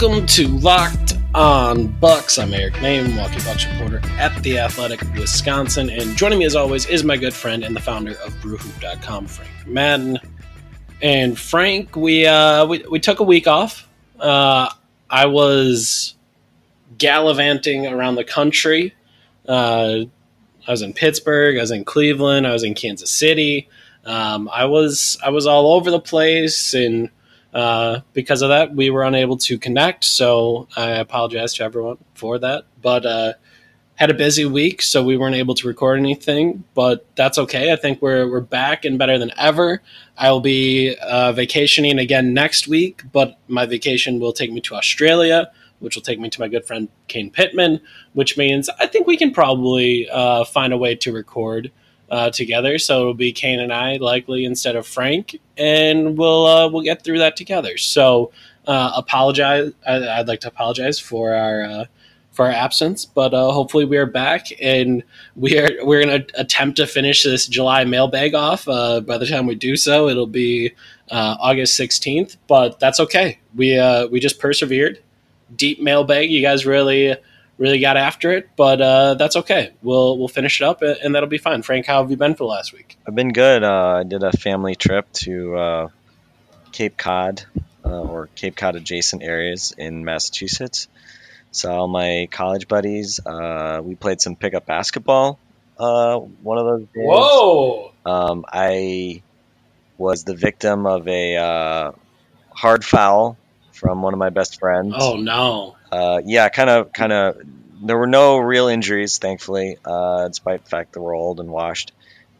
Welcome to Locked On Bucks. I'm Eric Nehm, Milwaukee Bucks reporter at The Athletic, Wisconsin. And joining me as always is my good friend and the founder of Brewhoop.com, Frank Madden. And Frank, we uh, we, we took a week off. Uh, I was gallivanting around the country. Uh, I was in Pittsburgh. I was in Cleveland. I was in Kansas City. Um, I was I was all over the place, and uh, because of that, we were unable to connect. So I apologize to everyone for that. But uh, had a busy week, so we weren't able to record anything. But that's okay. I think we're we're back and better than ever. I will be uh, vacationing again next week, but my vacation will take me to Australia, which will take me to my good friend Kane Pitman. Which means I think we can probably uh, find a way to record uh, together. So it'll be Kane and I likely instead of Frank, and we'll uh, we'll get through that together. So uh, apologize. I, I'd like to apologize for our uh, for our absence, but uh, hopefully we are back and we are we're to attempt to finish this July mailbag off. Uh, by the time we do so, it'll be August sixteenth, but that's okay. We we just persevered. Deep mailbag. You guys really really got after it, but uh, that's okay. We'll we'll finish it up and and that'll be fine. Frank, how have you been for the last week? I've been good. Uh, I did a family trip to uh, Cape Cod uh, or Cape Cod adjacent areas in Massachusetts. Saw all my college buddies. Uh, we played some pickup basketball. Uh, one of those days. Whoa! Um, I was the victim of a uh, hard foul from one of my best friends. Oh no! Uh, yeah, kind of, kind of. There were no real injuries, thankfully, uh, despite the fact that we're old and washed,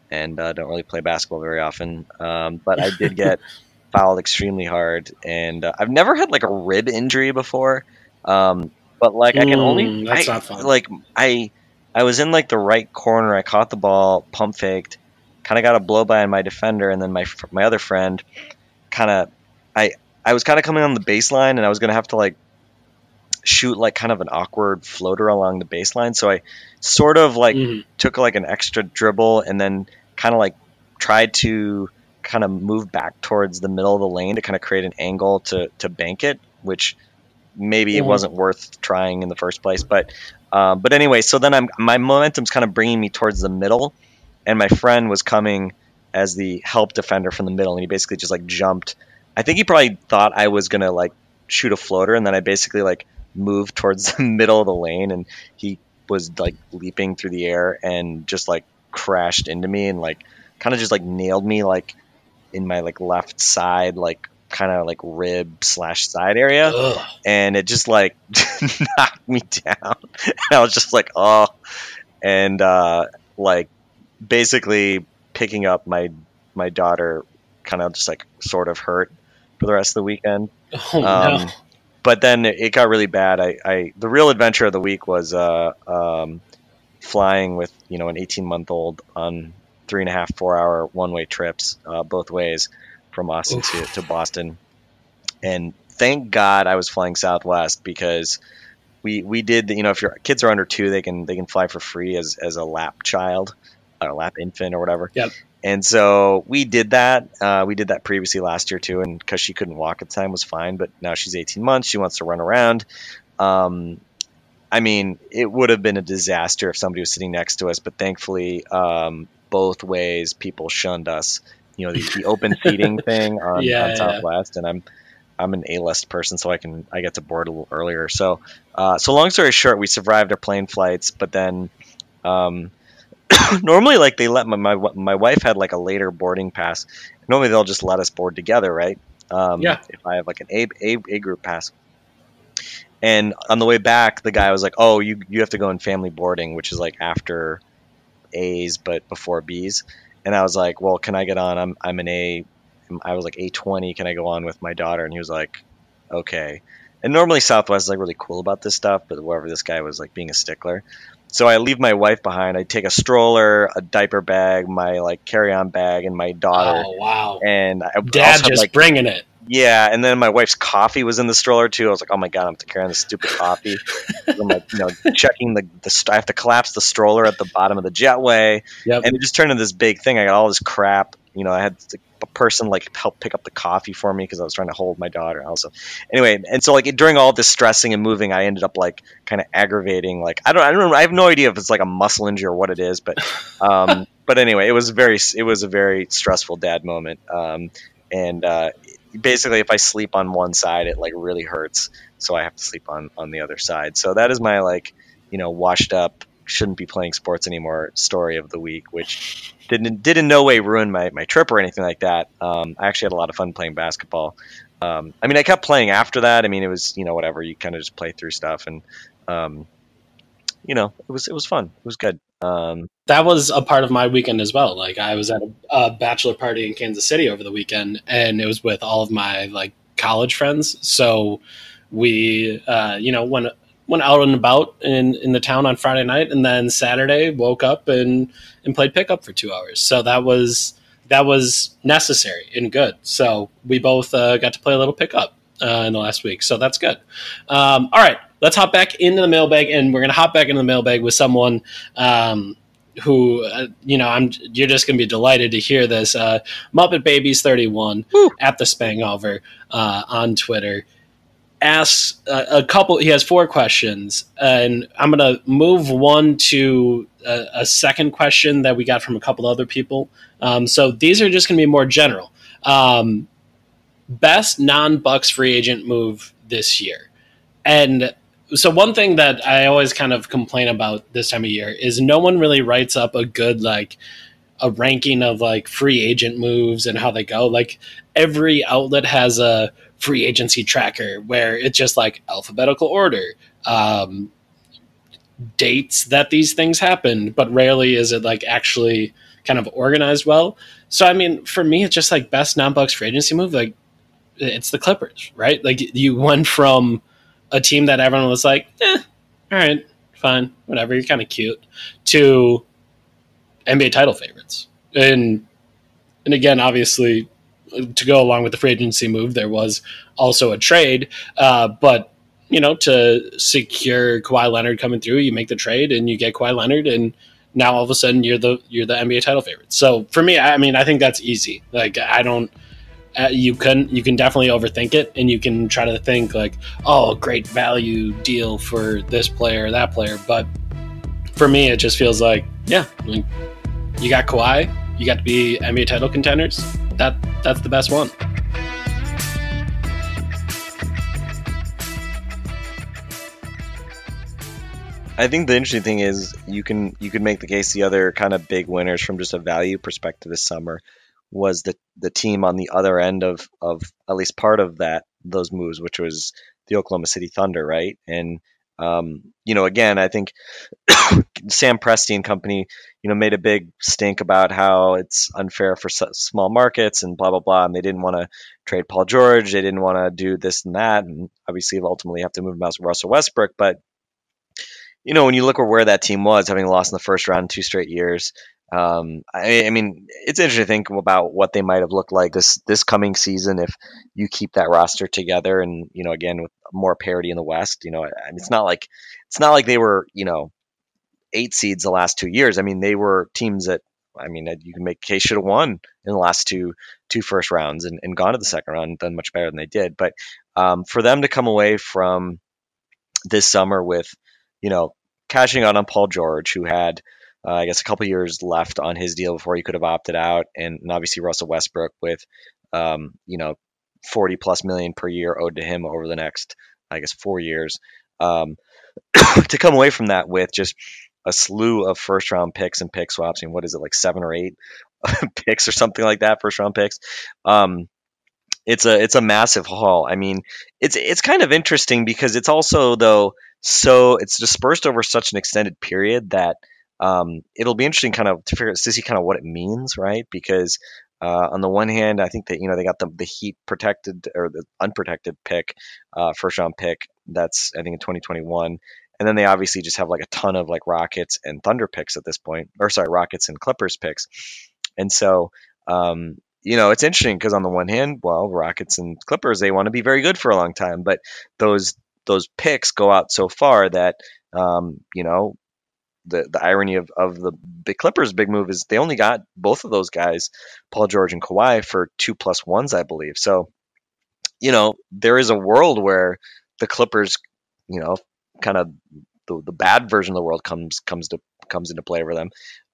and uh, don't really play basketball very often. Um, but I did get fouled extremely hard, and uh, I've never had like a rib injury before. Um, but like I can only, Mm, that's I- not fun. like I, I was in like the right corner. I caught the ball, pump faked, kind of got a blow by on my defender, and then my my other friend, kind of, I I was kind of coming on the baseline, and I was gonna have to like shoot like kind of an awkward floater along the baseline. So I sort of like Mhm. took like an extra dribble and then kind of like tried to kind of move back towards the middle of the lane to kind of create an angle to to bank it, which maybe it Mhm. wasn't worth trying in the first place. But um, but anyway, so then I'm my momentum's kind of bringing me towards the middle, and my friend was coming as the help defender from the middle, and he basically just like jumped. I think he probably thought I was gonna like shoot a floater, and then I basically like moved towards the middle of the lane, and he was like leaping through the air and just like crashed into me and like kind of just like nailed me like in my like left side like kind of like rib slash side area Ugh. and it just like knocked me down and i was just like oh and uh like basically picking up my my daughter kind of just like sort of hurt for the rest of the weekend Oh um, no! But then it, got really bad. I, I the real adventure of the week was uh, um, flying with you know an 18 month old on three and a half four hour one way trips uh, both ways from Austin to, to Boston, and thank God I was flying Southwest because we we did the, you know if your kids are under two they can they can fly for free as as a lap child or a lap infant or whatever. Yep. And so we did that. Uh, we did that previously last year too, and because she couldn't walk at the time was fine. But now she's 18 months, she wants to run around. Um, I mean, it would have been a disaster if somebody was sitting next to us, but thankfully, um, both ways people shunned us. You know, the, the open seating thing on, Yeah, on yeah. Southwest, and I'm I'm an A-list person, so I can I get to board a little earlier. So, uh, so long story short, we survived our plane flights, but then um, normally like they let my, my my wife had like a later boarding pass. Normally they'll just let us board together, right? Um, Yeah. If I have like an A, A, A group pass. And on the way back, the guy was like, "Oh, you you have to go in family boarding, which is like after A's but before B's." And I was like, "Well, can I get on? I'm I'm an A. I was like A twenty. Can I go on with my daughter?" And he was like, "Okay." And normally Southwest is like really cool about this stuff, but whoever this guy was like being a stickler. So I leave my wife behind. I take a stroller, a diaper bag, my like carry-on bag, and my daughter. Oh wow, And I Dad had, just like bringing it. yeah, and then my wife's coffee was in the stroller too. I was like, oh my god, I'm carrying this stupid coffee. I'm like, you know, checking the, the st- I have to collapse the stroller at the bottom of the jetway, Yep. and it just turned into this big thing. I got all this crap. You know, I had a person like help pick up the coffee for me because I was trying to hold my daughter. Also, anyway, and so like during all this stressing and moving, I ended up like kind of aggravating. Like I don't, I don't, I have no idea if it's like a muscle injury or what it is, but, um, but anyway, it was very, it was a very stressful dad moment. Um, and uh, basically if I sleep on one side, it like really hurts. So I have to sleep on on the other side. So that is my like, you know, washed up, shouldn't be playing sports anymore story of the week, which didn't did in no way ruin my my trip or anything like that. Um, I actually had a lot of fun playing basketball. Um, I mean, I kept playing after that. I mean, it was you know whatever you kind of just play through stuff and. Um, you know, it was it was fun. It was good. Um, that was a part of my weekend as well. Like I was at a, a bachelor party in Kansas City over the weekend, and it was with all of my like college friends. So we, uh, you know, went went out and about in in the town on Friday night, and then Saturday woke up and and played pickup for two hours. So that was that was necessary and good. So we both uh, got to play a little pickup uh, in the last week. So that's good. Um, all right, let's hop back into the mailbag, and we're gonna hop back into the mailbag with someone. Um, who uh, you know I'm you're just gonna be delighted to hear this uh, Muppet Babies 31 at the Spangover uh, on Twitter asks uh, a couple he has four questions and I'm gonna move one to a, a second question that we got from a couple other people. Um, so these are just gonna be more general. Um, best non-Bucks free agent move this year. And so one thing that I always kind of complain about this time of year is no one really writes up a good like a ranking of like free agent moves and how they go. Like every outlet has a free agency tracker where it's just like alphabetical order, um, dates that these things happened, but rarely is it like actually kind of organized well. So I mean, for me, it's just like best non-Bucks free agency move. Like it's the Clippers, right? Like you went from a team that everyone was like, eh, all right, fine, whatever, you're kind of cute, to NBA title favorites. And and again, obviously, to go along with the free agency move, there was also a trade. Uh, but you know, to secure Kawhi Leonard coming through, you make the trade and you get Kawhi Leonard, and now all of a sudden you're the you're the NBA title favorite. So for me, I mean, I think that's easy. Like I don't uh, you can you can definitely overthink it and you can try to think like oh great value deal for this player or that player but for me it just feels like yeah like, you got Kawhi you got to be NBA title contenders that that's the best one I think the interesting thing is you can you can make the case the other kind of big winners from just a value perspective this summer was the the team on the other end of of at least part of that those moves, which was the Oklahoma City Thunder, right? And um, you know, again, I think Sam Presti and company, you know, made a big stink about how it's unfair for small markets and blah blah blah, and they didn't want to trade Paul George, they didn't want to do this and that, and obviously ultimately have to move him out to Russell Westbrook, but you know, when you look at where that team was, having lost in the first round two straight years, um, I, I mean, it's interesting to think about what they might have looked like this this coming season if you keep that roster together, and you know, again with more parity in the West. You know, I mean, it's not like it's not like they were you know eight seeds the last two years. I mean, they were teams that I mean, you can make case should have won in the last two two first rounds and, and gone to the second round and done much better than they did. But um, for them to come away from this summer with you know, cashing out on Paul George, who had, uh, I guess, a couple years left on his deal before he could have opted out, and, and obviously Russell Westbrook with, um, you know, 40 plus million per year owed to him over the next, I guess, four years. Um, to come away from that with just a slew of first round picks and pick swaps. I mean, what is it, like seven or eight picks or something like that, first round picks? Um, it's a it's a massive haul. I mean, it's it's kind of interesting because it's also though so it's dispersed over such an extended period that um, it'll be interesting kind of to figure to see kind of what it means, right? Because uh, on the one hand, I think that you know they got the the Heat protected or the unprotected pick, uh, first round pick. That's I think in 2021, and then they obviously just have like a ton of like Rockets and Thunder picks at this point, or sorry, Rockets and Clippers picks, and so. Um, you know, it's interesting because on the one hand, well, Rockets and Clippers they want to be very good for a long time, but those those picks go out so far that um, you know the the irony of, of the big Clippers' big move is they only got both of those guys, Paul George and Kawhi, for two plus ones, I believe. So, you know, there is a world where the Clippers, you know, kind of the, the bad version of the world comes comes to comes into play for them.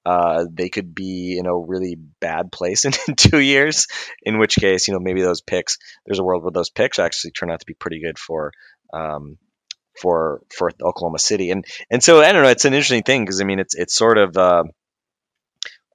Uh, they could be in a really bad place in, in two years. In which case, you know, maybe those picks. There's a world where those picks actually turn out to be pretty good for um, for for Oklahoma City. And and so I don't know. It's an interesting thing because I mean, it's it's sort of uh,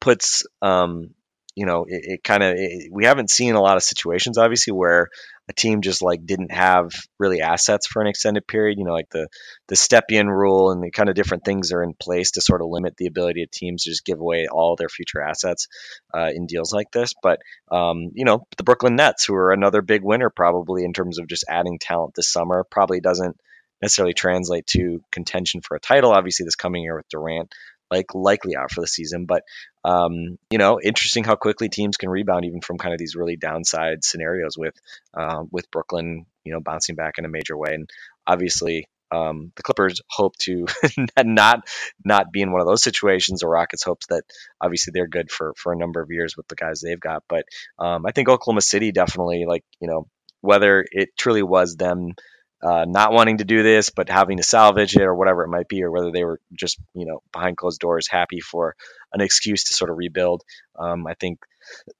puts um, you know it, it kind of we haven't seen a lot of situations obviously where a team just like didn't have really assets for an extended period. You know, like the the Stepien rule and the kind of different things are in place to sort of limit the ability of teams to just give away all their future assets uh, in deals like this. But um, you know, the Brooklyn Nets, who are another big winner probably in terms of just adding talent this summer, probably doesn't necessarily translate to contention for a title. Obviously, this coming year with Durant, like likely out for the season. But um, you know, interesting how quickly teams can rebound even from kind of these really downside scenarios with uh, with Brooklyn, you know, bouncing back in a major way. And obviously, um, the Clippers hope to not not be in one of those situations. The Rockets hopes that obviously they're good for for a number of years with the guys they've got. But um, I think Oklahoma City definitely like you know whether it truly was them uh, not wanting to do this, but having to salvage it or whatever it might be, or whether they were just, you know, behind closed doors happy for an excuse to sort of rebuild. Um, I think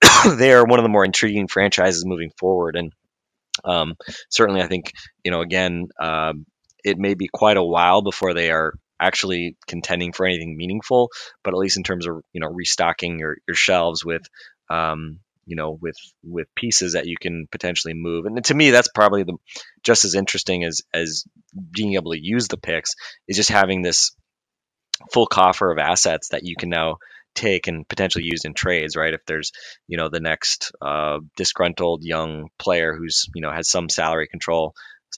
they are one of the more intriguing franchises moving forward. And um, certainly, I think, you know, again, um, it may be quite a while before they are actually contending for anything meaningful, but at least in terms of, you know, restocking your, your shelves with, um, you know with with pieces that you can potentially move. And to me that's probably the just as interesting as as being able to use the picks is just having this full coffer of assets that you can now take and potentially use in trades right? If there's you know the next uh, disgruntled young player who's you know has some salary control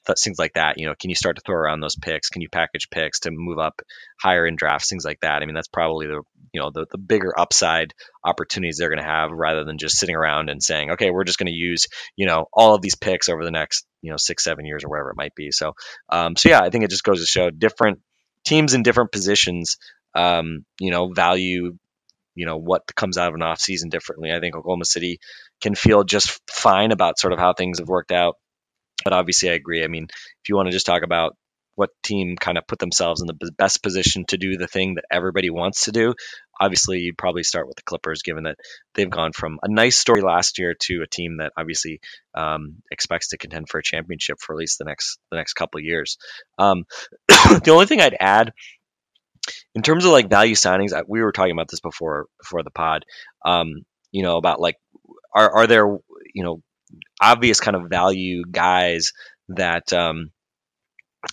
th- things like that you know can you start to throw around those picks? Can you package picks to move up higher in drafts things like that? I mean that's probably the you know the, the bigger upside opportunities they're going to have rather than just sitting around and saying okay we're just going to use you know all of these picks over the next you know six seven years or whatever it might be. So um, so yeah i think it just goes to show different teams in different positions um, you know value you know what comes out of an off season differently. I think oklahoma city can feel just fine about sort of how things have worked out but obviously, I agree. I mean, if you want to just talk about what team kind of put themselves in the best position to do the thing that everybody wants to do, obviously you'd probably start with the Clippers, given that they've gone from a nice story last year to a team that obviously um, expects to contend for a championship for at least the next the next couple years. Um, the only thing I'd add. In terms of like value signings, we were talking about this before before the pod. Um, you know about like are are there you know obvious kind of value guys that um,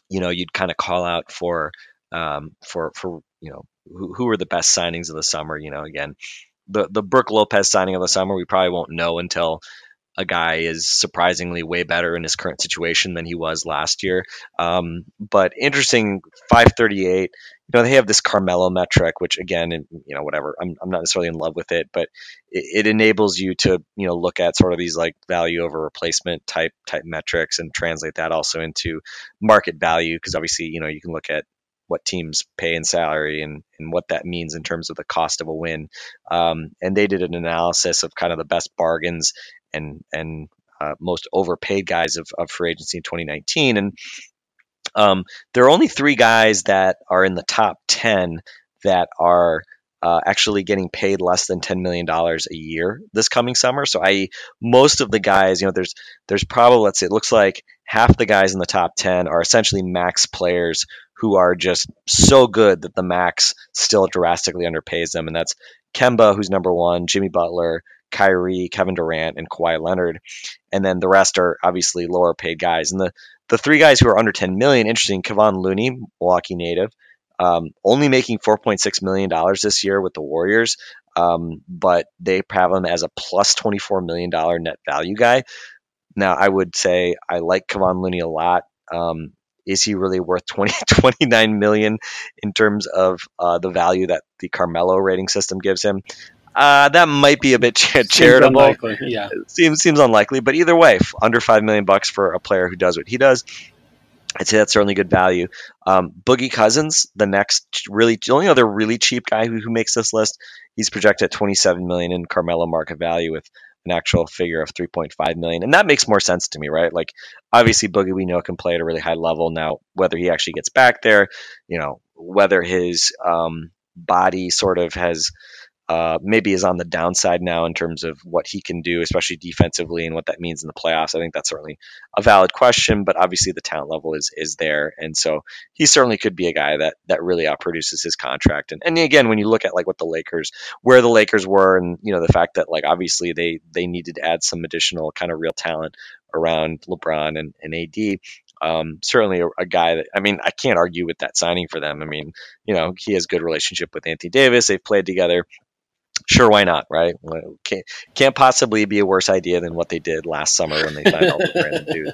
you know you'd kind of call out for um, for for you know who, who are the best signings of the summer. You know, again, the the Brook Lopez signing of the summer we probably won't know until a guy is surprisingly way better in his current situation than he was last year. Um, but interesting, 538. You know, they have this Carmelo metric, which again, you know, whatever. I'm, I'm not necessarily in love with it, but it, it enables you to, you know, look at sort of these like value over replacement type type metrics and translate that also into market value because obviously, you know, you can look at what teams pay in salary and, and what that means in terms of the cost of a win. Um, and they did an analysis of kind of the best bargains and and uh, most overpaid guys of, of free agency in 2019. And um, there are only three guys that are in the top 10 that are uh, actually getting paid less than $10 million a year this coming summer. So I most of the guys, you know, there's there's probably let's say it looks like half the guys in the top 10 are essentially max players who are just so good that the max still drastically underpays them. And that's Kemba, who's number one, Jimmy Butler, Kyrie, Kevin Durant, and Kawhi Leonard, and then the rest are obviously lower paid guys. And the the three guys who are under 10 million, interesting, Kevon Looney, Milwaukee native, um, only making 4.6 million dollars this year with the Warriors, um, but they have him as a plus 24 million dollar net value guy. Now, I would say I like Kevon Looney a lot. Um, is he really worth 20, 29 million in terms of uh, the value that the Carmelo rating system gives him? Uh, that might be a bit cha- Seems charitable. unlikely, Yeah. Seems seems unlikely, but either way, f- under five million bucks for a player who does what he does, I'd say that's certainly good value. Um, Boogie Cousins, the next really the only other really cheap guy who, who makes this list, he's projected at 27 million in Carmelo market value with an actual figure of 3.5 million, and that makes more sense to me, right? Like obviously Boogie we know can play at a really high level. Now whether he actually gets back there, you know, whether his um, body sort of has uh, maybe is on the downside now in terms of what he can do, especially defensively, and what that means in the playoffs. I think that's certainly a valid question, but obviously the talent level is is there, and so he certainly could be a guy that that really outproduces his contract. And and again, when you look at like what the Lakers, where the Lakers were, and you know the fact that like obviously they they needed to add some additional kind of real talent around LeBron and, and AD. Um, certainly a, a guy that I mean I can't argue with that signing for them. I mean you know he has good relationship with Anthony Davis. They've played together sure, why not, right? Can't, can't possibly be a worse idea than what they did last summer when they signed all the random dudes.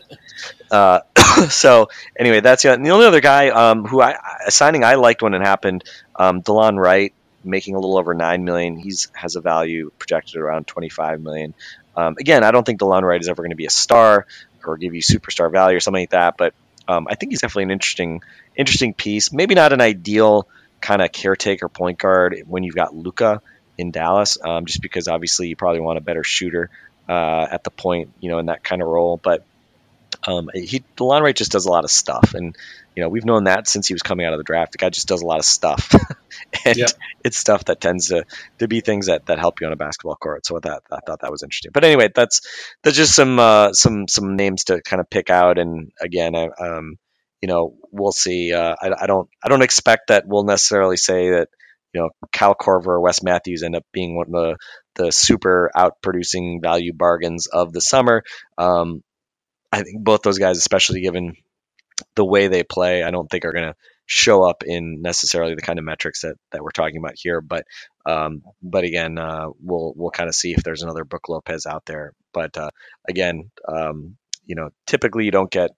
Uh, so anyway, that's the, the only other guy um, who I a signing I liked when it happened, um, Delon Wright, making a little over nine million. He's has a value projected around twenty five million. Um, again, I don't think Delon Wright is ever going to be a star or give you superstar value or something like that, but um, I think he's definitely an interesting interesting piece. Maybe not an ideal kind of caretaker point guard when you've got Luka in Dallas, um, just because obviously you probably want a better shooter uh, at the point, you know, in that kind of role. But um, he Delon Wright just does a lot of stuff, and you know we've known that since he was coming out of the draft. The guy just does a lot of stuff, and Yep. it's stuff that tends to to be things that that help you on a basketball court. So that I thought that was interesting. But anyway, that's that's just some uh, some some names to kind of pick out. And again, I, um, you know, we'll see. Uh, I, I don't I don't expect that we'll necessarily say that you know Kyle Korver or Wes Matthews end up being one of the the super out producing value bargains of the summer. Um, I think both those guys, especially given the way they play, I don't think are going to show up in necessarily the kind of metrics that, that we're talking about here. But um, but again, uh, we'll we'll kind of see if there's another Brook Lopez out there. But uh, again, um, you know, typically you don't get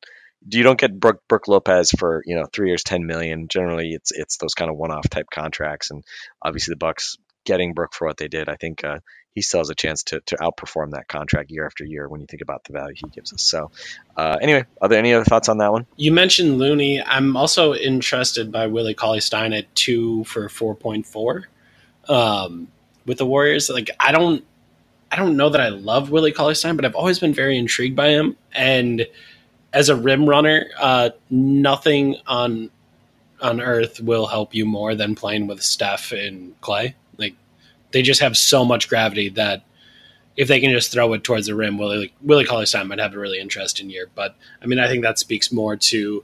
you don't get Brook, Brook Lopez for you know three years, ten million. Generally, it's it's those kind of one-off type contracts, and obviously the Bucks getting Brook for what they did, I think uh, he still has a chance to to outperform that contract year after year when you think about the value he gives us. So, uh, anyway, are there any other thoughts on that one? You mentioned Looney. I'm also interested by Willie Cauley Stein at two for four point four um, with the Warriors. Like I don't, I don't know that I love Willie Cauley Stein, but I've always been very intrigued by him. And as a rim runner, uh, nothing on on earth will help you more than playing with Steph and Clay. Like they just have so much gravity that if they can just throw it towards the rim, Willie Willie Cauley Stein might have a really interesting year. But I mean, I think that speaks more to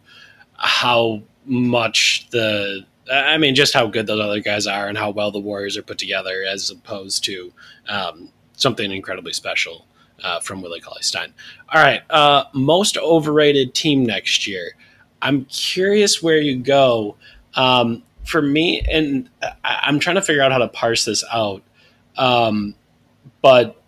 how much the I mean, just how good those other guys are and how well the Warriors are put together, as opposed to um, something incredibly special uh, from Willie Cauley Stein. All right, uh, most overrated team next year. I'm curious where you go. Um, for me, and I, I'm trying to figure out how to parse this out. Um, but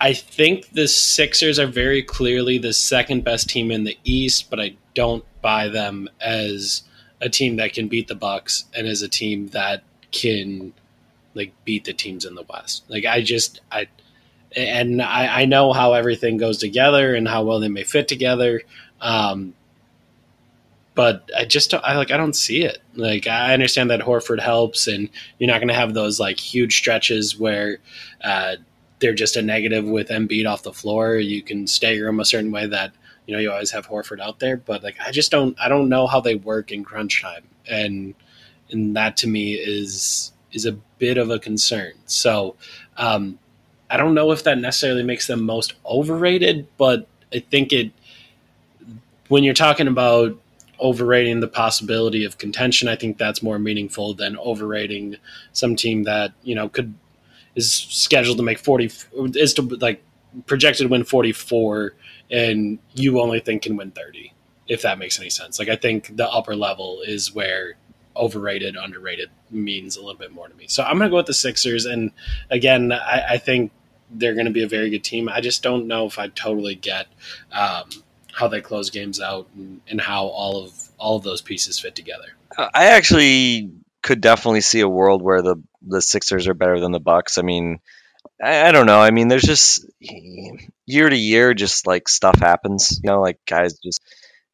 I think the Sixers are very clearly the second best team in the East, but I don't buy them as a team that can beat the Bucks and as a team that can like beat the teams in the West. Like I just I and I, I know how everything goes together and how well they may fit together. Um, but I just don't, I like I don't see it. Like I understand that Horford helps, and you're not going to have those like huge stretches where uh, they're just a negative with Embiid off the floor. You can stagger them a certain way that you know you always have Horford out there, but like I just don't I don't know how they work in crunch time, and and that to me is is a bit of a concern. So um, I don't know if that necessarily makes them most overrated, but I think it when you're talking about overrating the possibility of contention, I think that's more meaningful than overrating some team that you know could is scheduled to make 40 is to like projected to win 44 and you only think can win 30 if that makes any sense. Like i think the upper level is where overrated underrated means a little bit more to me. So i'm going to go with the sixers. And again i, I think they're going to be a very good team i just don't know if i totally get um, how they close games out and, and how all of all of those pieces fit together I actually could definitely see a world where the the Sixers are better than the Bucks. I mean, I, I don't know. I mean, there's just year to year, just like stuff happens. You know, like guys just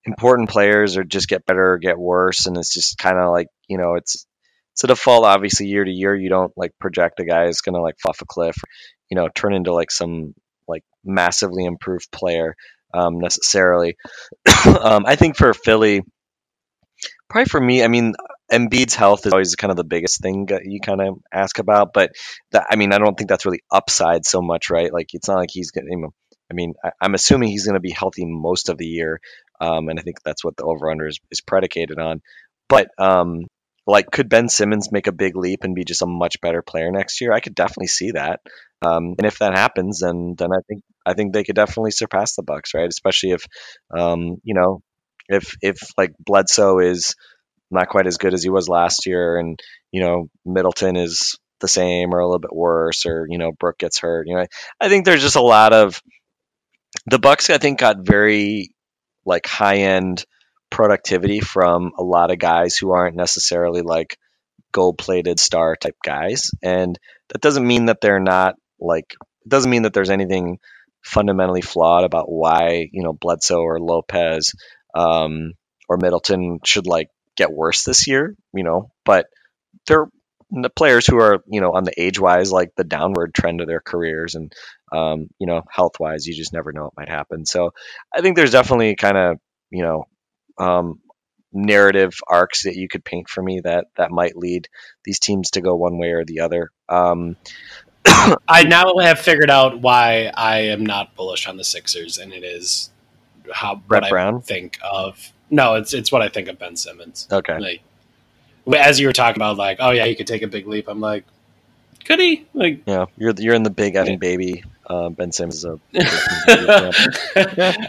important players or just get better or get worse, and it's just kind of like you know, it's it's a default. Obviously, year to year, you don't like project a guy is going to like fall off a cliff, you know, turn into like some like massively improved player um, necessarily. um, I think for Philly, probably for me, I mean, Embiid's health is always kind of the biggest thing you kind of ask about, but that, I mean, I don't think that's really upside so much, right? Like, it's not like he's going to, I mean, I, I'm assuming he's going to be healthy most of the year. Um, and I think that's what the over under is, is predicated on. But, um, like, could Ben Simmons make a big leap and be just a much better player next year? I could definitely see that. Um, and if that happens, then then I think I think they could definitely surpass the Bucks, right? Especially if, um, you know, if if like Bledsoe is not quite as good as he was last year, and you know Middleton is the same or a little bit worse, or you know Brook gets hurt. You know, I think there's just a lot of the Bucks. I think got very like high end productivity from a lot of guys who aren't necessarily like gold plated star type guys, and that doesn't mean that they're not like. It doesn't mean that there's anything fundamentally flawed about why you know Bledsoe or Lopez um, or Middleton should like get worse this year, you know, but they're the players who are, you know, on the age wise, like the downward trend of their careers and, um, you know, health wise, you just never know what might happen. So I think there's definitely kind of, you know, um, narrative arcs that you could paint for me that that might lead these teams to go one way or the other. Um, I now have figured out why I am not bullish on the Sixers, and it is how Brett Brown? I think of. No, it's it's what I think of Ben Simmons. okay. Like as you were talking about, like, oh yeah, he could take a big leap. I'm like, could he? Like, Yeah, you're you're in the big effing baby. Uh, ben Simmons is a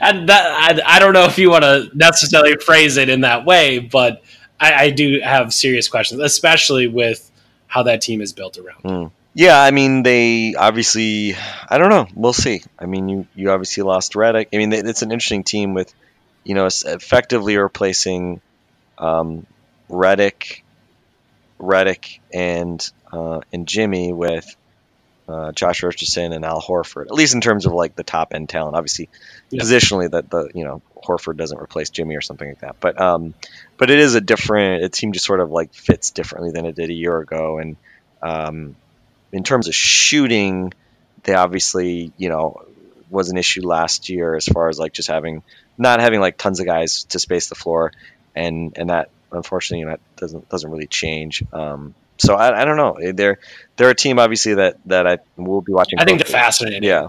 and that I, I don't know if you want to necessarily phrase it in that way, but I, I do have serious questions, especially with how that team is built around. Yeah, I mean, they obviously. I don't know. We'll see. I mean, you you obviously lost Redick. I mean, it's an interesting team with, you know, effectively replacing um, Redick, Redick, and uh, and Jimmy with uh, Josh Richardson and Al Horford. At least in terms of like the top end talent. Obviously, Yeah. positionally, that the you know Horford doesn't replace Jimmy or something like that. But um, but it is a different. A team just sort of like fits differently than it did a year ago, and um, in terms of shooting, they obviously, you know, was an issue last year as far as like just having not having like tons of guys to space the floor, and and that unfortunately you know, that doesn't doesn't really change. Um, so I, I don't know. They're they're a team obviously that that I will be watching. I think they're fascinating. Yeah.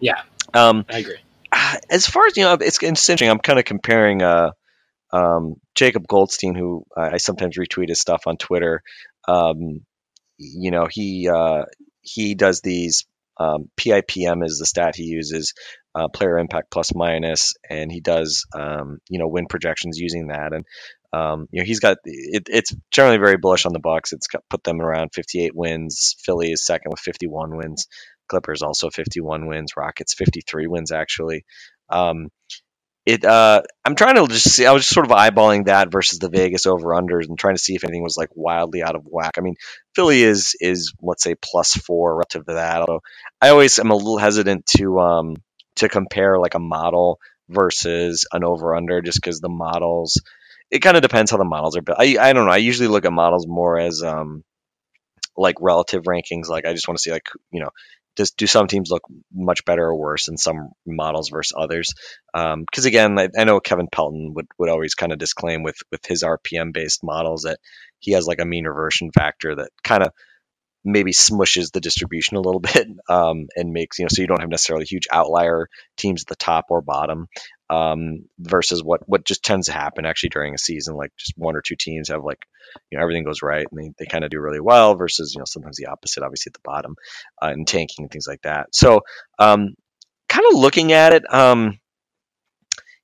Yeah. Um, I agree. as far as you know, it's, it's interesting. I'm kind of comparing uh, um, Jacob Goldstein, who I I sometimes retweet his stuff on Twitter. Um, you know, he uh, he does these um, PIPM is the stat he uses, uh, player impact plus minus, and he does um, you know win projections using that. And um, you know he's got it, it's generally very bullish on the Bucks. It's got, put them around 58 wins. Philly is second with 51 wins. Clippers also 51 wins. Rockets 53 wins actually. Um, it uh, I'm trying to just see. I was just sort of eyeballing that versus the Vegas over unders and trying to see if anything was like wildly out of whack. I mean, Philly is is let's say plus four relative to that. Although I always am a little hesitant to um to compare like a model versus an over under just because the models. It kind of depends how the models are built. I I don't know. I usually look at models more as um like relative rankings. Like I just want to see like you know does do some teams look much better or worse in some models versus others? Because again, I, I know Kevin Pelton would, would always kind of disclaim with with his RPM based models that he has like a mean reversion factor that kind of maybe smushes the distribution a little bit um, and makes you know so you don't have necessarily huge outlier teams at the top or bottom um, versus what what just tends to happen actually during a season like just one or two teams have like you know everything goes right and they, they kind of do really well versus you know sometimes the opposite obviously at the bottom uh, and tanking and things like that. So um, kind of looking at it um,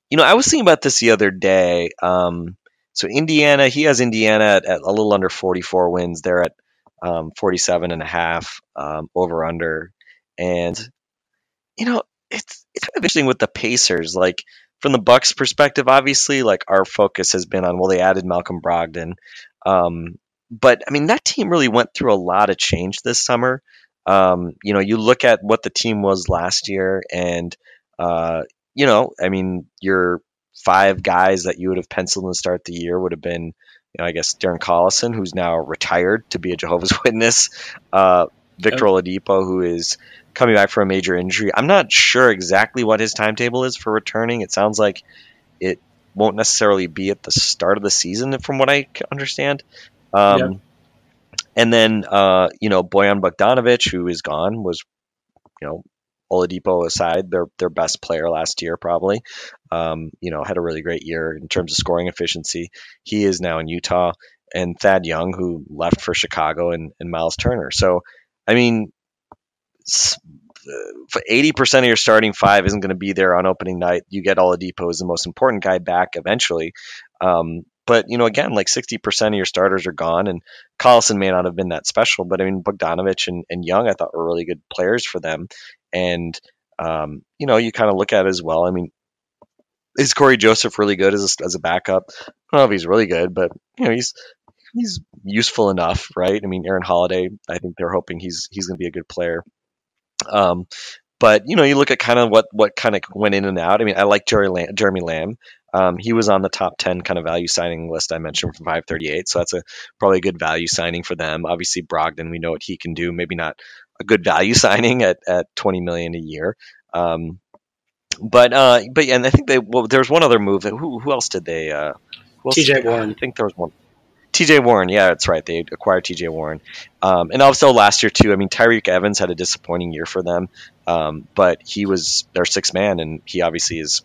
you know I was thinking about this the other day um, so Indiana he has Indiana at, at a little under 44 wins. They're at um, 47 and a half um, over under. And you know it's it's kind of interesting with the Pacers like from the Bucks perspective obviously like our focus has been on well they added Malcolm Brogdon um, but I mean that team really went through a lot of change this summer. Um, you know you look at what the team was last year and uh, you know I mean your five guys that you would have penciled in to start the year would have been you know, I guess Darren Collison, who's now retired to be a Jehovah's Witness, uh, Victor Oladipo, who is coming back from a major injury. I'm not sure exactly what his timetable is for returning. It sounds like it won't necessarily be at the start of the season, from what I understand. Um, Yeah. And then, uh, you know, Bojan Bogdanovic, who is gone, was, you know, Oladipo aside, their their best player last year probably. Um, you know, had a really great year in terms of scoring efficiency. He is now in Utah, and Thad Young, who left for Chicago, and, and Miles Turner. So, I mean, uh, eighty percent of your starting five isn't going to be there on opening night. You get Oladipo as the most important guy back eventually. Um, but you know, again, like sixty percent of your starters are gone, and Collison may not have been that special, but I mean, Bogdanovic and, and Young, I thought were really good players for them. And um, you know, you kind of look at it as well. I mean, is Cory Joseph really good as a, as a backup? I don't know if he's really good, but you know, he's he's useful enough, right? I mean, Aaron Holiday, I think they're hoping he's he's going to be a good player. Um, but you know, you look at kind of what what kind of went in and out. I mean, I like Jerry Lamb, Jeremy Lamb. Um, he was on the top ten kind of value signing list I mentioned from 538, so that's a probably a good value signing for them. Obviously, Brogdon, we know what he can do. Maybe not a good value signing at, at 20 million a year. Um, but uh, but yeah, and I think they well, there was one other move. That, who who else did they? Uh, TJ Warren. I think there was one. TJ Warren, yeah, that's right. They acquired TJ Warren, um, and also last year too. I mean, Tyreke Evans had a disappointing year for them, um, but he was their sixth man, and he obviously is.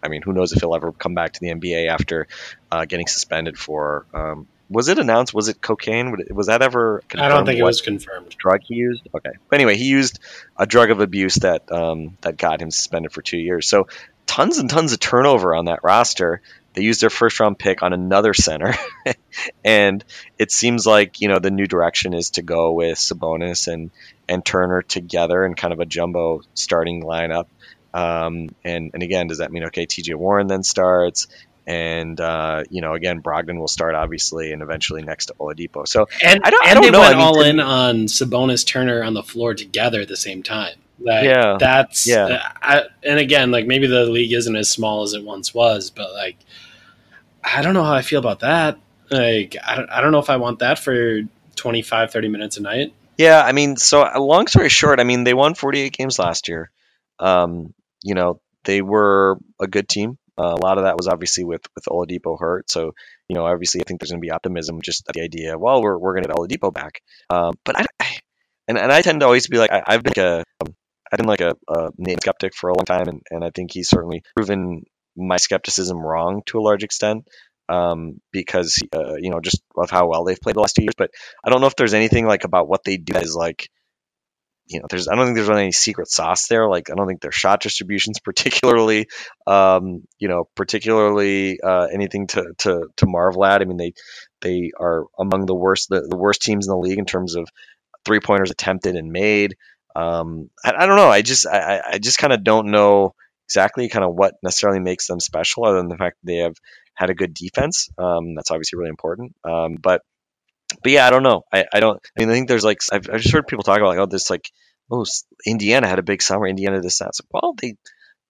I mean, who knows if he'll ever come back to the NBA after uh, getting suspended for? Um, was it announced? Was it cocaine? Was that ever? I don't think it was confirmed. drug he used. Okay, but anyway, he used a drug of abuse that um, that got him suspended for two years. So tons and tons of turnover on that roster. They used their first round pick on another center, and it seems like you know the new direction is to go with Sabonis and and Turner together in kind of a jumbo starting lineup. Um, and and again, does that mean okay? T.J. Warren then starts. And uh, you know, again, Brogdon will start obviously, and eventually next to Oladipo. So And, I don't- I don't they know. went I mean, all in on Sabonis Turner on the floor together at the same time. Like, Yeah. that's Yeah. I, and again, like maybe the league isn't as small as it once was, but like I don't know how I feel about that. Like I don't, I don't know if I want that for 25, 30 minutes a night. Yeah, I mean, so uh, long story short, I mean, they won 48 games last year. Um, you know, they were a good team. Uh, a lot of that was obviously with with Oladipo hurt. So, you know, obviously, I think there's going to be optimism just the idea. Well, we're we're going to get Oladipo back. Um, but I, I and and I tend to always be like I, I've been like a um, I've been like a, a skeptic for a long time, and, and I think he's certainly proven my skepticism wrong to a large extent. Um, because uh, you know just of how well they've played the last two years, but I don't know if there's anything like about what they do that is like, you know, there's I don't think there's really any secret sauce there. Like I don't think their shot distributions particularly, um, you know, particularly uh, anything to, to to marvel at. I mean, they they are among the worst the, the worst teams in the league in terms of three pointers attempted and made. Um, I, I don't know. I just I, I- just kind of don't know exactly kind of what necessarily makes them special, other than the fact that they have had a good defense. Um, that's obviously really important. Um, but but yeah, I don't know. I, I don't. I mean, I think there's like I've, I've just heard people talk about like oh this like oh Indiana had a big summer. Indiana this that. Like, well, they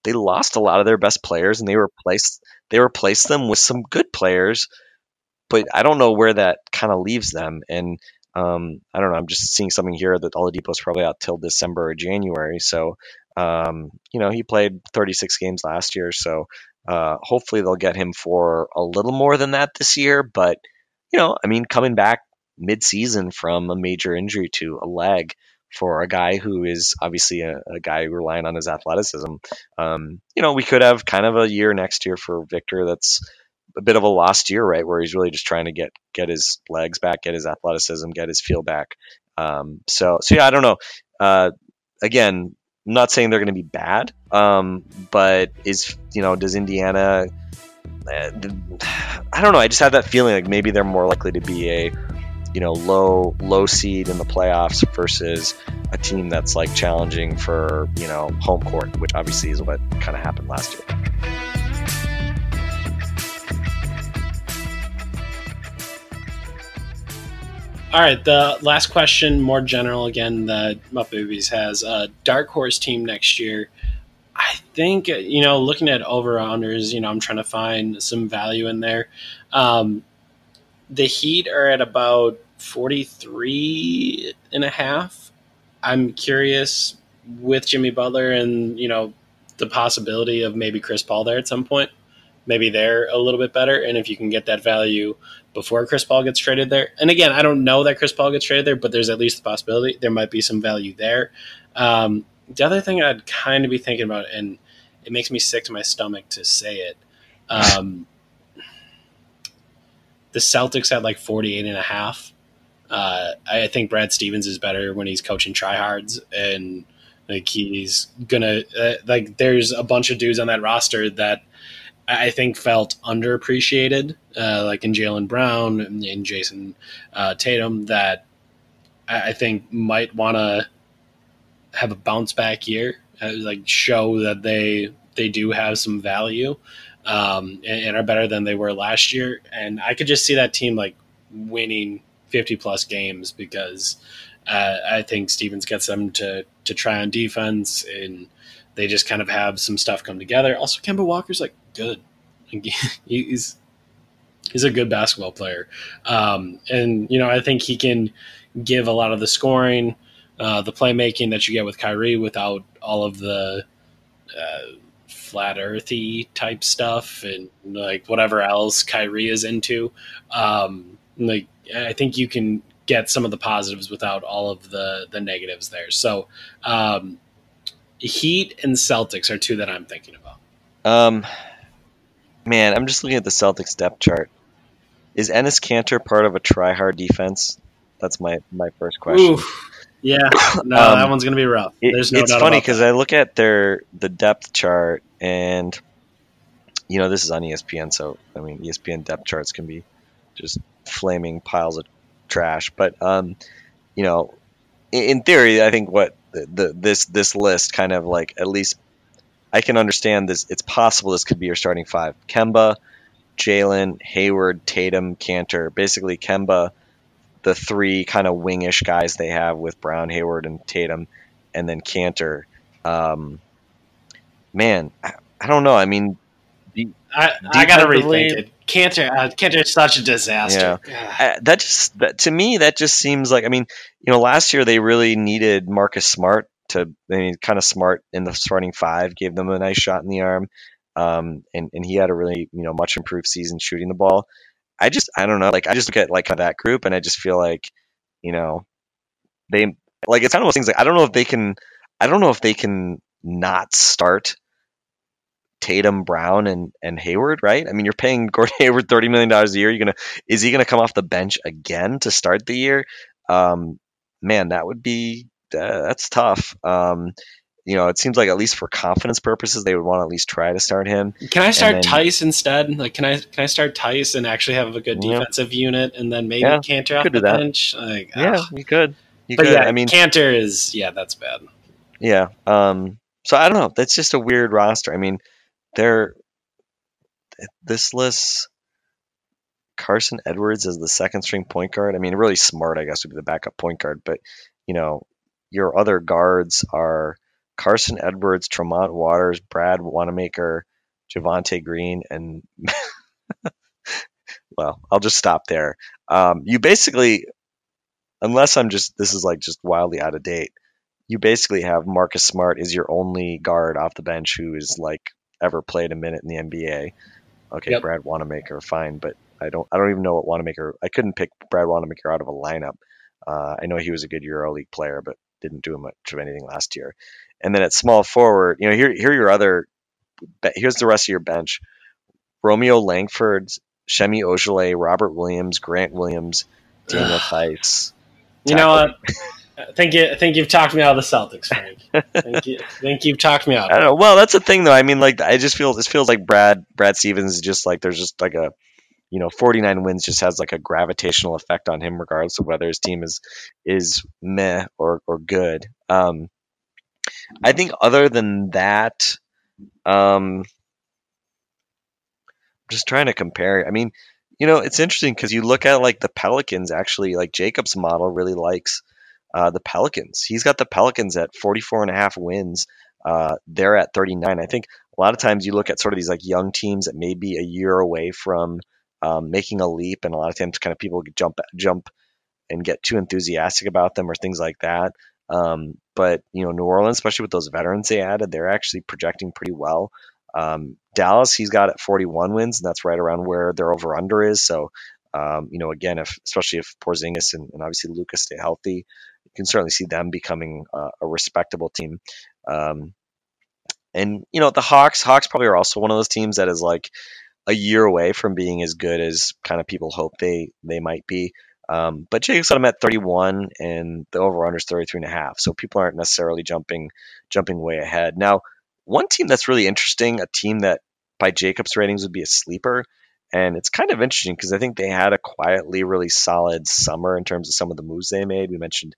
they lost a lot of their best players and they replaced they replaced them with some good players. But I don't know where that kind of leaves them. And um, I don't know. I'm just seeing something here that Oladipo's probably out till December or January. So um, you know he played 36 games last year. So uh, hopefully they'll get him for a little more than that this year. But you know, I mean, coming back mid-season from a major injury to a leg for a guy who is obviously a, a guy relying on his athleticism. Um, you know, we could have kind of a year next year for Victor that's a bit of a lost year, right? Where he's really just trying to get get his legs back, get his athleticism, get his feel back. Um, so, so yeah, I don't know. Uh, again, I'm not saying they're going to be bad, um, but is you know does Indiana? Uh, I don't know. I just have that feeling like maybe they're more likely to be a you know low low seed in the playoffs versus a team that's like challenging for you know home court, which obviously is what kind of happened last year. All right, the last question, more general again, that Mupp Babies has a dark horse team next year. I think you know, looking at over unders, you know, I'm trying to find some value in there. Um, the Heat are at about 43 and a half. I'm curious with Jimmy Butler and you know the possibility of maybe Chris Paul there at some point. Maybe they're a little bit better, and if you can get that value before Chris Paul gets traded there. And again, I don't know that Chris Paul gets traded there, but there's at least the possibility there might be some value there. Um, the other thing I'd kind of be thinking about, and it makes me sick to my stomach to say it, um, the Celtics had like 48 and a half. Uh, I think Brad Stevens is better when he's coaching tryhards and like he's gonna uh, like there's a bunch of dudes on that roster that I think felt underappreciated, uh, like in Jaylen Brown and Jayson uh, Tatum, that I I think might want to have a bounce back year, uh, like show that they they do have some value um, and, and are better than they were last year. And I could just see that team like winning 50 plus games because uh, I think Stevens gets them to to try on defense and they just kind of have some stuff come together. Also, Kemba Walker's like good. He's he's a good basketball player, um, and you know I think he can give a lot of the scoring, uh, the playmaking that you get with Kyrie without all of the uh, flat earthy type stuff and like whatever else Kyrie is into. Um, like I think you can get some of the positives without all of the the negatives there. So um, Heat and Celtics are two that I'm thinking about. Um, man, I'm just looking at the Celtics depth chart. Is Enes Kanter part of a try-hard defense? That's my my first question. Oof. Yeah, no, Um, that one's gonna be rough. It- no it's funny because. I look at their the depth chart and you know this is on ESPN, so I mean ESPN depth charts can be just flaming piles of trash. But um, you know, in, in theory, I think what the, the this this list kind of like at least I can understand this. It's possible this could be your starting five: Kemba, Jaylen, Hayward, Tatum, Kanter. Basically, Kemba, the three kind of wingish guys they have with Brown, Hayward, and Tatum, and then Kanter. Um, man, I, I don't know. I mean, I, I gotta rethink it. Kanter, uh, Kanter's such a disaster. I, that just that, to me that just seems like I mean, you know, last year they really needed Marcus Smart to. I mean, kind of smart in the starting five, gave them a nice shot in the arm, um, and and he had a really you know much improved season shooting the ball. I just I don't know, like I just look at like that group and I just feel like, you know, they like it's kind of those things like I don't know if they can I don't know if they can not start Tatum, Brown, and and Hayward, right? I mean, you're paying Gordon Hayward thirty million dollars a year. You're gonna is he gonna come off the bench again to start the year? Um, man, that would be uh, that's tough. Um, you know, it seems like at least for confidence purposes, they would want to at least try to start him. Can I start then- Theis instead? Like, can I can I start Theis and actually have a good Yeah. defensive unit, and then maybe Yeah, Kanter off the bench? Like, Yeah, ugh. you could. You but could. yeah, I mean, Kanter is yeah, that's bad. Yeah. Um, so I don't know. That's just a weird roster. I mean, they're this list. Carson Edwards as the second string point guard. I mean, really smart, I guess, would be the backup point guard. But you know, your other guards are Carson Edwards, Tremont Waters, Brad Wanamaker, Javonte Green, and well, I'll just stop there. Um, you basically, unless I'm just this is like just wildly out of date you basically have Marcus Smart is your only guard off the bench who is like ever played a minute in the NBA. Okay, Yep. Brad Wanamaker, fine, but I don't I don't even know what Wanamaker. I couldn't pick Brad Wanamaker out of a lineup. Uh, I know he was a good EuroLeague player, but didn't do much of anything last year. And then at small forward, you know, here here are your other. Here's the rest of your bench: Romeo Langford, Semi Ojeleye, Robert Williams, Grant Williams, Daniel Theis. You know what? I think you I think you've talked me out of the Celtics, Frank. I think, you, I think you've talked me out. I don't know. Well, that's the thing, though. I mean, like, I just feel this feels like Brad Brad Stevens is just like there's just like a, you know, 49 wins just has like a gravitational effect on him, regardless of whether his team is is meh or or good. Um, I think other than that, um, I'm just trying to compare. I mean, you know, it's interesting because you look at like the Pelicans. Actually, like Jacob's model really likes uh, the Pelicans. He's got the Pelicans at 44 and a half wins. Uh, they're at 39. I think a lot of times you look at sort of these like young teams that may be a year away from um, making a leap, and a lot of times kind of people jump jump and get too enthusiastic about them or things like that. Um, but you know, New Orleans, especially with those veterans they added, they're actually projecting pretty well. Um, Dallas, he's got at 41 wins, and that's right around where their over under is. So, um, you know, again, if especially if Porzingis and, and obviously Luka stay healthy, you can certainly see them becoming uh, a respectable team. Um, and you know, the Hawks, Hawks probably are also one of those teams that is like a year away from being as good as kind of people hope they they might be. Um, but Jacob's got them at 31, and the over under is 33 and a half. So people aren't necessarily jumping jumping way ahead. Now, one team that's really interesting, a team that by Jacobs ratings would be a sleeper, and it's kind of interesting because I think they had a quietly really solid summer in terms of some of the moves they made. We mentioned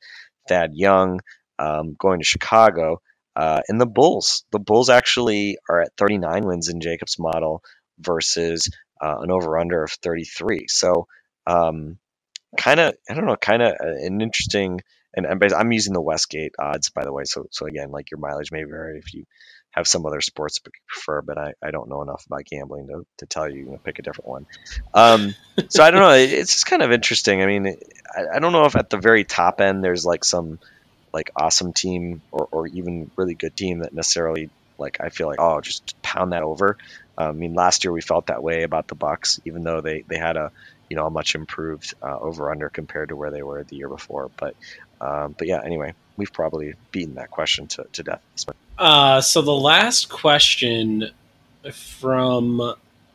Thad Young um, going to Chicago, uh, and the Bulls. The Bulls actually are at 39 wins in Jacobs' model versus uh, an over under of 33. So, um, kind of, I don't know, kind of an interesting. And, and I'm using the Westgate odds, by the way. So, so again, like your mileage may vary if you have some other sports book you prefer, but I, I don't know enough about gambling to, to tell you, you know, pick a different one. Um, so I don't know. It- It's just kind of interesting. I mean, I, I don't know if at the very top end there's like some like awesome team or, or even really good team that necessarily like I feel like oh just pound that over. Um, I mean, last year we felt that way about the Bucks, even though they they had a you know a much improved uh, over under compared to where they were the year before. But um, but yeah, anyway, we've probably beaten that question to, to death. Uh, so the last question from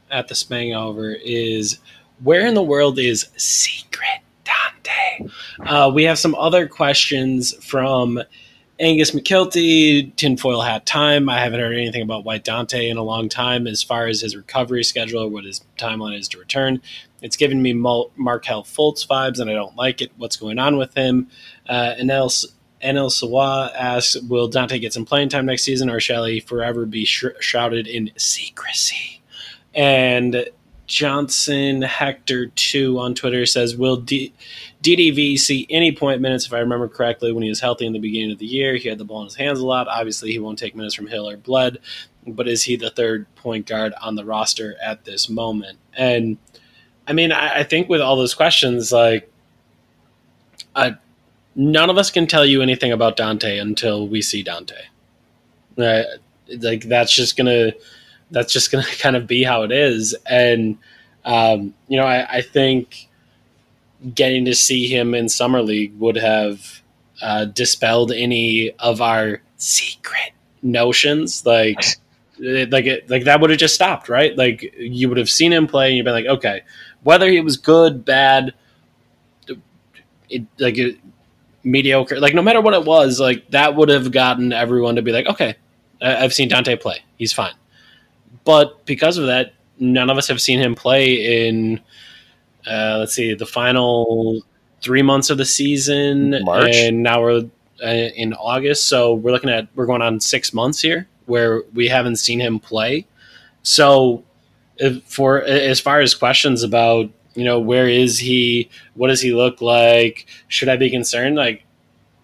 at the Spangover is where in the world is Secret Dante? Uh, we have some other questions from Angus McKilty, Tinfoil Hat Time. I haven't heard anything about White Dante in a long time as far as his recovery schedule or what his timeline is to return. It's given me Mal- Markelle Fultz vibes, and I don't like it. What's going on with him? Uh, and else, NL Sawa asks, "Will Dante get some playing time next season, or shall he forever be sh- shrouded in secrecy?" And Johnson Hector two on Twitter says, "Will D- DDV see any point minutes? If I remember correctly, when he was healthy in the beginning of the year, he had the ball in his hands a lot. Obviously, he won't take minutes from Hill or Blood, but is he the third point guard on the roster at this moment?" And I mean, I, I think with all those questions, like, I, none of us can tell you anything about Dante until we see Dante. Right? Like that's just gonna that's just gonna kind of be how it is. And um, you know, I, I think getting to see him in summer league would have uh, dispelled any of our secret notions. Like, it- like it, like that would have just stopped, right? Like you would have seen him play, and you'd be like, okay, whether he was good, bad, it, like it, mediocre, like no matter what it was, like that would have gotten everyone to be like, okay, I- I've seen Dante play, he's fine. But because of that, none of us have seen him play in, uh, let's see, the final three months of the season, March. and now we're uh, in August, so we're looking at we're going on six months here where we haven't seen him play. So, if, for as far as questions about you know where is he, what does he look like, should I be concerned? Like,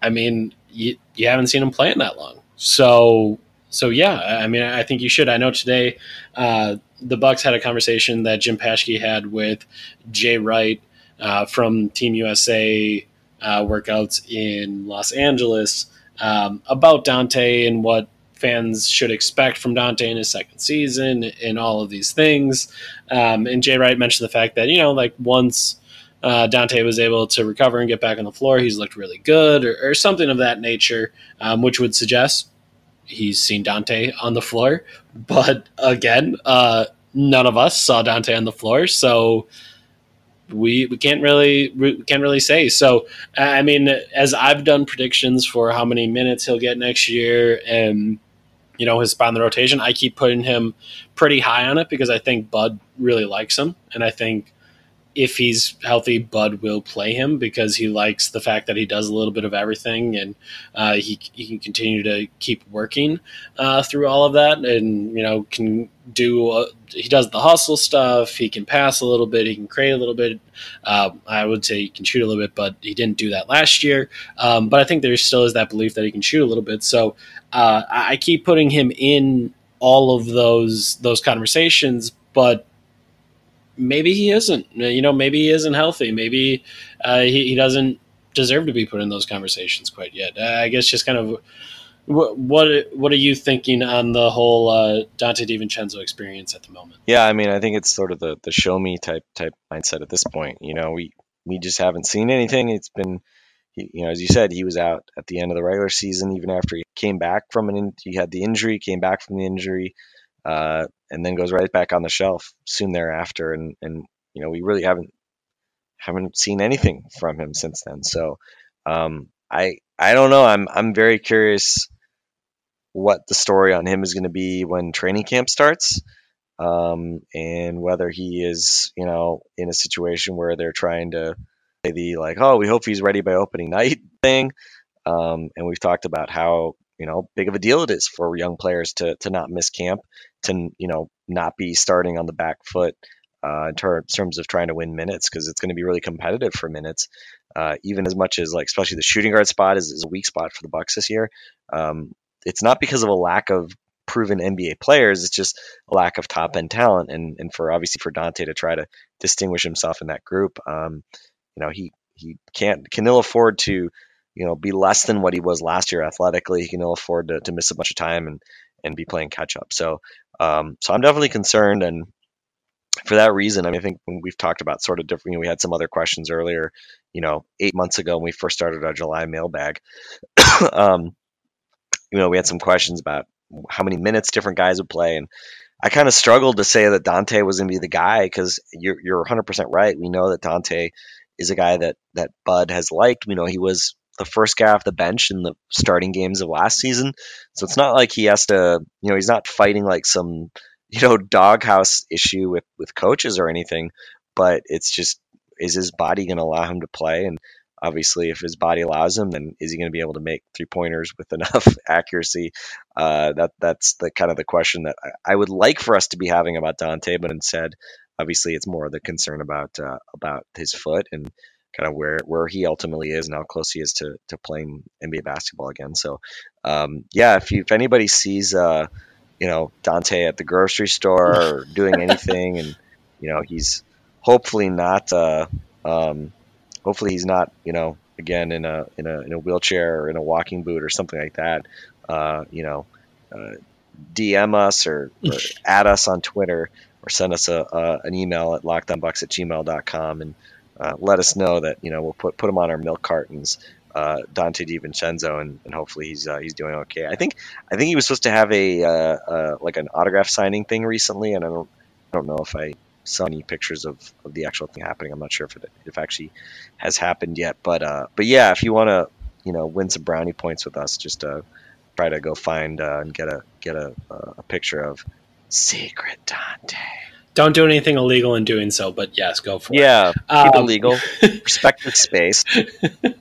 I mean, you, you haven't seen him play in that long, so so yeah, I mean, I think you should. I know today uh, the Bucks had a conversation that Jim Paschke had with Jay Wright uh, from Team USA uh, workouts in Los Angeles um, about Dante and what fans should expect from Dante in his second season and all of these things. Um, and Jay Wright mentioned the fact that, you know, like once uh, Dante was able to recover and get back on the floor, he's looked really good or, or something of that nature, um, which would suggest he's seen Dante on the floor. But again, uh, none of us saw Dante on the floor. So we we can't really we can't really say. So I mean, as I've done predictions for how many minutes he'll get next year, and you know his spot in the rotation, I keep putting him pretty high on it because I think Bud really likes him, and I think if he's healthy, Bud will play him because he likes the fact that he does a little bit of everything and uh, he, he can continue to keep working uh, through all of that and, you know, can do, uh, he does the hustle stuff. He can pass a little bit. He can create a little bit. Uh, I would say he can shoot a little bit, but he didn't do that last year. Um, but I think there still is that belief that he can shoot a little bit. So uh, I keep putting him in all of those those conversations, but maybe he isn't. You know, maybe he isn't healthy. Maybe uh, he, he doesn't deserve to be put in those conversations quite yet. Uh, I guess just kind of what what what are you thinking on the whole uh, Dante DiVincenzo experience at the moment? Yeah, I mean, I think it's sort of the the show me type type mindset at this point. You know, we we just haven't seen anything. It's been, you know, as you said, he was out at the end of the regular season, even after he came back from an in, he had the injury, came back from the injury, uh, and then goes right back on the shelf soon thereafter. And and you know, we really haven't haven't seen anything from him since then. So um, I I don't know. I'm I'm very curious what the story on him is going to be when training camp starts um, and whether he is, you know, in a situation where they're trying to the like, oh, we hope he's ready by opening night thing. Um, and we've talked about how you know big of a deal it is for young players to to not miss camp, to you know not be starting on the back foot uh, in ter- terms of trying to win minutes because it's going to be really competitive for minutes. Uh, even as much as like especially the shooting guard spot is, is a weak spot for the Bucks this year. Um, it's not because of a lack of proven NBA players. It's just a lack of top end talent, and and for obviously for Dante to try to distinguish himself in that group, um, you know he he can't can ill afford to you know be less than what he was last year athletically. He can ill afford to, to miss a bunch of time and and be playing catch up. So um, so I'm definitely concerned and. For that reason, I mean, I think when we've talked about sort of different, you know, we had some other questions earlier, you know, eight months ago when we first started our July mailbag. um, you know, we had some questions about how many minutes different guys would play, and I kind of struggled to say that Dante was going to be the guy because you're you're 100 percent right. We know that Dante is a guy that that Bud has liked. We know he was the first guy off the bench in the starting games of last season, so it's not like he has to, you know, he's not fighting like some you know doghouse issue with with coaches or anything, but it's just is his body going to allow him to play? And obviously if his body allows him then is he going to be able to make three pointers with enough accuracy? Uh, that that's the kind of the question that I, I would like for us to be having about Dante but instead obviously it's more of the concern about uh, about his foot and kind of where where he ultimately is and how close he is to to playing NBA basketball again. So um, yeah if you if anybody sees uh, you know Dante at the grocery store or doing anything and you know he's hopefully not uh, um, hopefully he's not you know again in a in a in a wheelchair or in a walking boot or something like that uh, you know uh, dm us or, or add us on twitter or send us a, an email at lockdownbucks at gmail.com and uh, let us know that you know we'll put put him on our milk cartons uh, Dante DiVincenzo, and, and hopefully he's uh, he's doing okay. I think I think he was supposed to have a uh, uh, like an autograph signing thing recently, and I don't I don't know if I saw any pictures of, of the actual thing happening. I'm not sure if it if actually has happened yet, but uh, but yeah, if you want to you know win some brownie points with us, just try to go find and get a get a, a picture of Secret Dante. Don't do anything illegal in doing so, but yes, go for it. Yeah, keep it Um, legal. Respect the space.